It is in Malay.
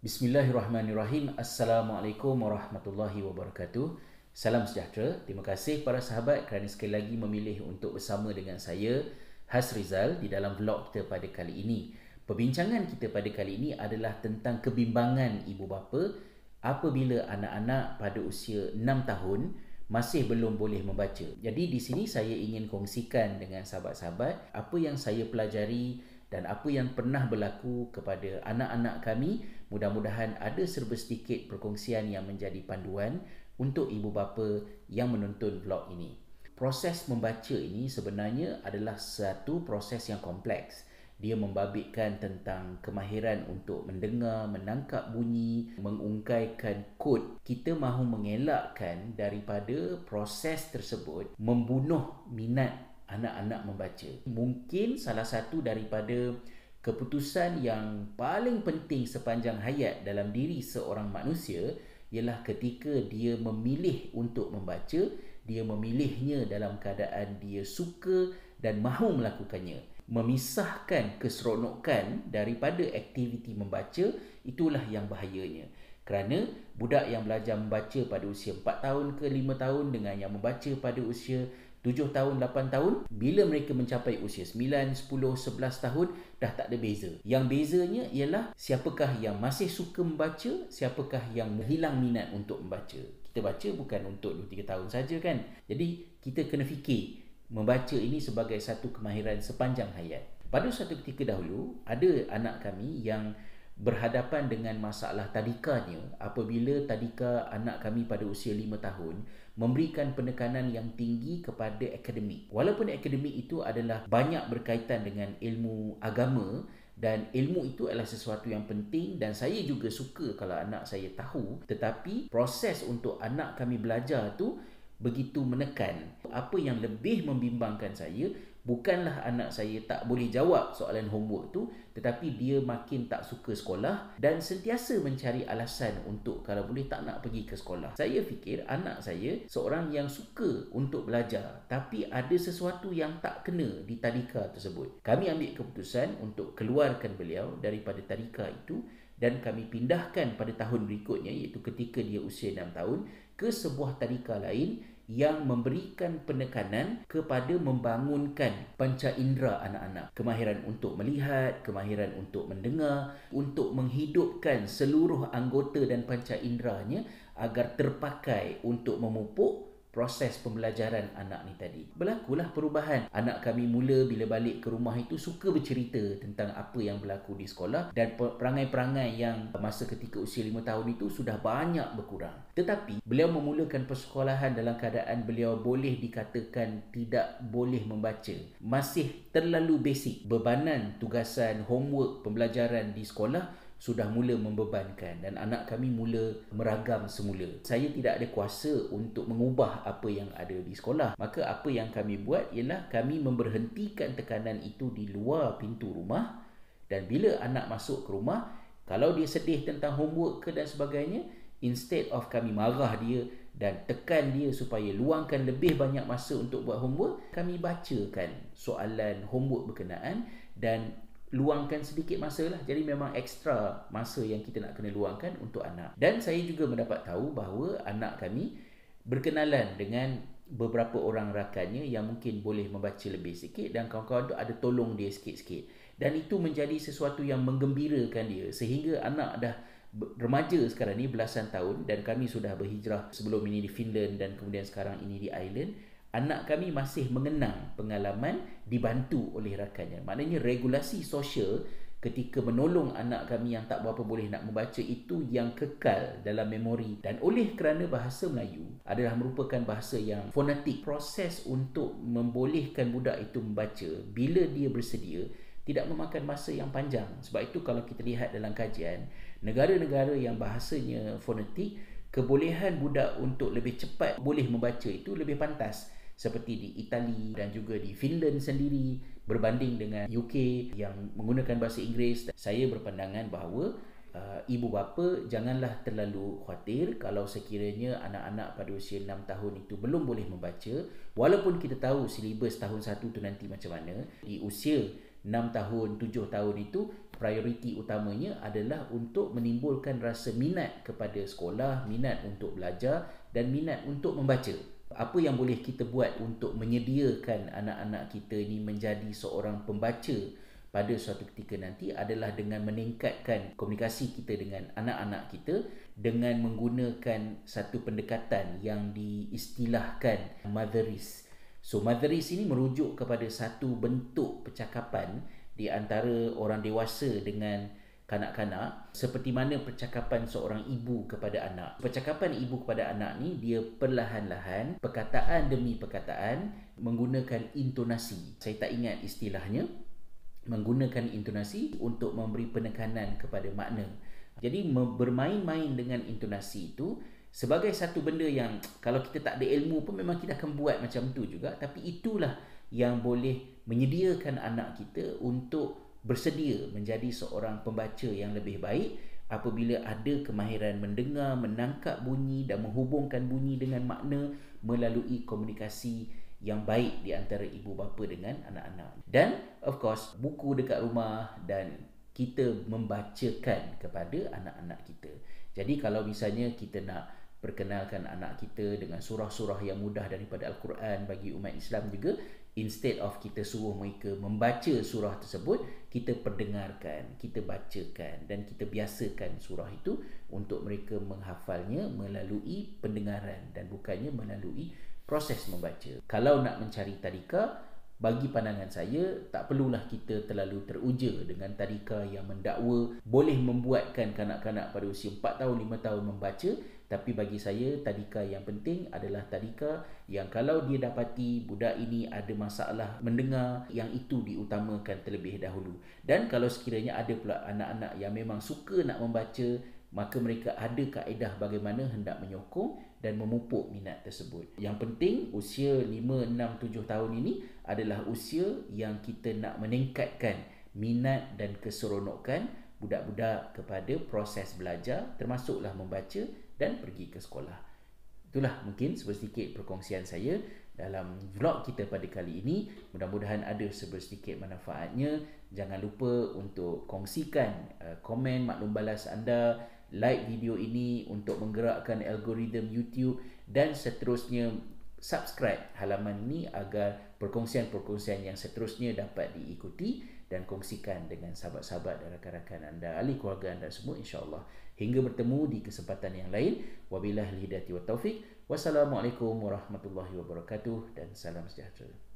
Bismillahirrahmanirrahim. Assalamualaikum warahmatullahi wabarakatuh. Salam sejahtera. Terima kasih para sahabat kerana sekali lagi memilih untuk bersama dengan saya Has Rizal di dalam vlog kita pada kali ini. Perbincangan kita pada kali ini adalah tentang kebimbangan ibu bapa apabila anak-anak pada usia 6 tahun masih belum boleh membaca. Jadi di sini saya ingin kongsikan dengan sahabat-sahabat apa yang saya pelajari dan apa yang pernah berlaku kepada anak-anak kami mudah-mudahan ada serba sedikit perkongsian yang menjadi panduan untuk ibu bapa yang menonton vlog ini proses membaca ini sebenarnya adalah satu proses yang kompleks dia membabitkan tentang kemahiran untuk mendengar, menangkap bunyi, mengungkaikan kod. Kita mahu mengelakkan daripada proses tersebut membunuh minat anak-anak membaca. Mungkin salah satu daripada keputusan yang paling penting sepanjang hayat dalam diri seorang manusia ialah ketika dia memilih untuk membaca, dia memilihnya dalam keadaan dia suka dan mahu melakukannya. Memisahkan keseronokan daripada aktiviti membaca itulah yang bahayanya. Kerana budak yang belajar membaca pada usia 4 tahun ke 5 tahun dengan yang membaca pada usia 7 tahun, 8 tahun Bila mereka mencapai usia 9, 10, 11 tahun Dah tak ada beza. Yang bezanya ialah Siapakah yang masih suka membaca Siapakah yang hilang minat untuk membaca. Kita baca bukan untuk 2-3 tahun saja kan. Jadi kita kena fikir Membaca ini sebagai satu kemahiran sepanjang hayat. Pada satu ketika dahulu Ada anak kami yang berhadapan dengan masalah tadikanya apabila tadika anak kami pada usia 5 tahun memberikan penekanan yang tinggi kepada akademik. Walaupun akademik itu adalah banyak berkaitan dengan ilmu agama dan ilmu itu adalah sesuatu yang penting dan saya juga suka kalau anak saya tahu tetapi proses untuk anak kami belajar tu begitu menekan. Apa yang lebih membimbangkan saya bukanlah anak saya tak boleh jawab soalan homework tu tetapi dia makin tak suka sekolah dan sentiasa mencari alasan untuk kalau boleh tak nak pergi ke sekolah. Saya fikir anak saya seorang yang suka untuk belajar tapi ada sesuatu yang tak kena di tadika tersebut. Kami ambil keputusan untuk keluarkan beliau daripada tadika itu dan kami pindahkan pada tahun berikutnya iaitu ketika dia usia 6 tahun ke sebuah tadika lain yang memberikan penekanan kepada membangunkan panca indera anak-anak. Kemahiran untuk melihat, kemahiran untuk mendengar, untuk menghidupkan seluruh anggota dan panca inderanya agar terpakai untuk memupuk proses pembelajaran anak ni tadi. Berlakulah perubahan. Anak kami mula bila balik ke rumah itu suka bercerita tentang apa yang berlaku di sekolah dan perangai-perangai yang masa ketika usia 5 tahun itu sudah banyak berkurang. Tetapi beliau memulakan persekolahan dalam keadaan beliau boleh dikatakan tidak boleh membaca. Masih terlalu basic. Bebanan tugasan homework pembelajaran di sekolah sudah mula membebankan dan anak kami mula meragam semula. Saya tidak ada kuasa untuk mengubah apa yang ada di sekolah. Maka apa yang kami buat ialah kami memberhentikan tekanan itu di luar pintu rumah dan bila anak masuk ke rumah, kalau dia sedih tentang homework ke dan sebagainya, instead of kami marah dia dan tekan dia supaya luangkan lebih banyak masa untuk buat homework, kami bacakan soalan homework berkenaan dan luangkan sedikit masa lah. Jadi memang ekstra masa yang kita nak kena luangkan untuk anak. Dan saya juga mendapat tahu bahawa anak kami berkenalan dengan beberapa orang rakannya yang mungkin boleh membaca lebih sikit dan kawan-kawan tu ada tolong dia sikit-sikit. Dan itu menjadi sesuatu yang menggembirakan dia. Sehingga anak dah remaja sekarang ni belasan tahun dan kami sudah berhijrah sebelum ini di Finland dan kemudian sekarang ini di Ireland anak kami masih mengenang pengalaman dibantu oleh rakannya. Maknanya regulasi sosial ketika menolong anak kami yang tak berapa boleh nak membaca itu yang kekal dalam memori. Dan oleh kerana bahasa Melayu adalah merupakan bahasa yang fonetik. Proses untuk membolehkan budak itu membaca bila dia bersedia tidak memakan masa yang panjang. Sebab itu kalau kita lihat dalam kajian negara-negara yang bahasanya fonetik kebolehan budak untuk lebih cepat boleh membaca itu lebih pantas seperti di Itali dan juga di Finland sendiri berbanding dengan UK yang menggunakan bahasa Inggeris saya berpandangan bahawa uh, ibu bapa janganlah terlalu khawatir kalau sekiranya anak-anak pada usia 6 tahun itu belum boleh membaca walaupun kita tahu silibus tahun 1 tu nanti macam mana di usia 6 tahun, 7 tahun itu prioriti utamanya adalah untuk menimbulkan rasa minat kepada sekolah, minat untuk belajar dan minat untuk membaca. Apa yang boleh kita buat untuk menyediakan anak-anak kita ini menjadi seorang pembaca pada suatu ketika nanti adalah dengan meningkatkan komunikasi kita dengan anak-anak kita dengan menggunakan satu pendekatan yang diistilahkan motheris. So motheris ini merujuk kepada satu bentuk percakapan di antara orang dewasa dengan kanak-kanak seperti mana percakapan seorang ibu kepada anak. Percakapan ibu kepada anak ni dia perlahan-lahan perkataan demi perkataan menggunakan intonasi. Saya tak ingat istilahnya menggunakan intonasi untuk memberi penekanan kepada makna. Jadi bermain-main dengan intonasi itu sebagai satu benda yang kalau kita tak ada ilmu pun memang kita akan buat macam tu juga tapi itulah yang boleh menyediakan anak kita untuk bersedia menjadi seorang pembaca yang lebih baik apabila ada kemahiran mendengar, menangkap bunyi dan menghubungkan bunyi dengan makna melalui komunikasi yang baik di antara ibu bapa dengan anak-anak. Dan of course, buku dekat rumah dan kita membacakan kepada anak-anak kita. Jadi kalau misalnya kita nak perkenalkan anak kita dengan surah-surah yang mudah daripada Al-Quran bagi umat Islam juga, instead of kita suruh mereka membaca surah tersebut, kita perdengarkan, kita bacakan dan kita biasakan surah itu untuk mereka menghafalnya melalui pendengaran dan bukannya melalui proses membaca. Kalau nak mencari tadika, bagi pandangan saya, tak perlulah kita terlalu teruja dengan tadika yang mendakwa boleh membuatkan kanak-kanak pada usia 4 tahun, 5 tahun membaca. Tapi bagi saya, tadika yang penting adalah tadika yang kalau dia dapati budak ini ada masalah mendengar, yang itu diutamakan terlebih dahulu. Dan kalau sekiranya ada pula anak-anak yang memang suka nak membaca, maka mereka ada kaedah bagaimana hendak menyokong dan memupuk minat tersebut. Yang penting usia 5, 6, 7 tahun ini adalah usia yang kita nak meningkatkan minat dan keseronokan budak-budak kepada proses belajar termasuklah membaca dan pergi ke sekolah. Itulah mungkin sedikit perkongsian saya dalam vlog kita pada kali ini. Mudah-mudahan ada sedikit manfaatnya. Jangan lupa untuk kongsikan uh, komen maklum balas anda like video ini untuk menggerakkan algoritma YouTube dan seterusnya subscribe halaman ini agar perkongsian-perkongsian yang seterusnya dapat diikuti dan kongsikan dengan sahabat-sahabat dan rakan-rakan anda, ahli keluarga anda semua insyaAllah. Hingga bertemu di kesempatan yang lain. Wabillahi hidayati wa taufik. Wassalamualaikum warahmatullahi wabarakatuh dan salam sejahtera.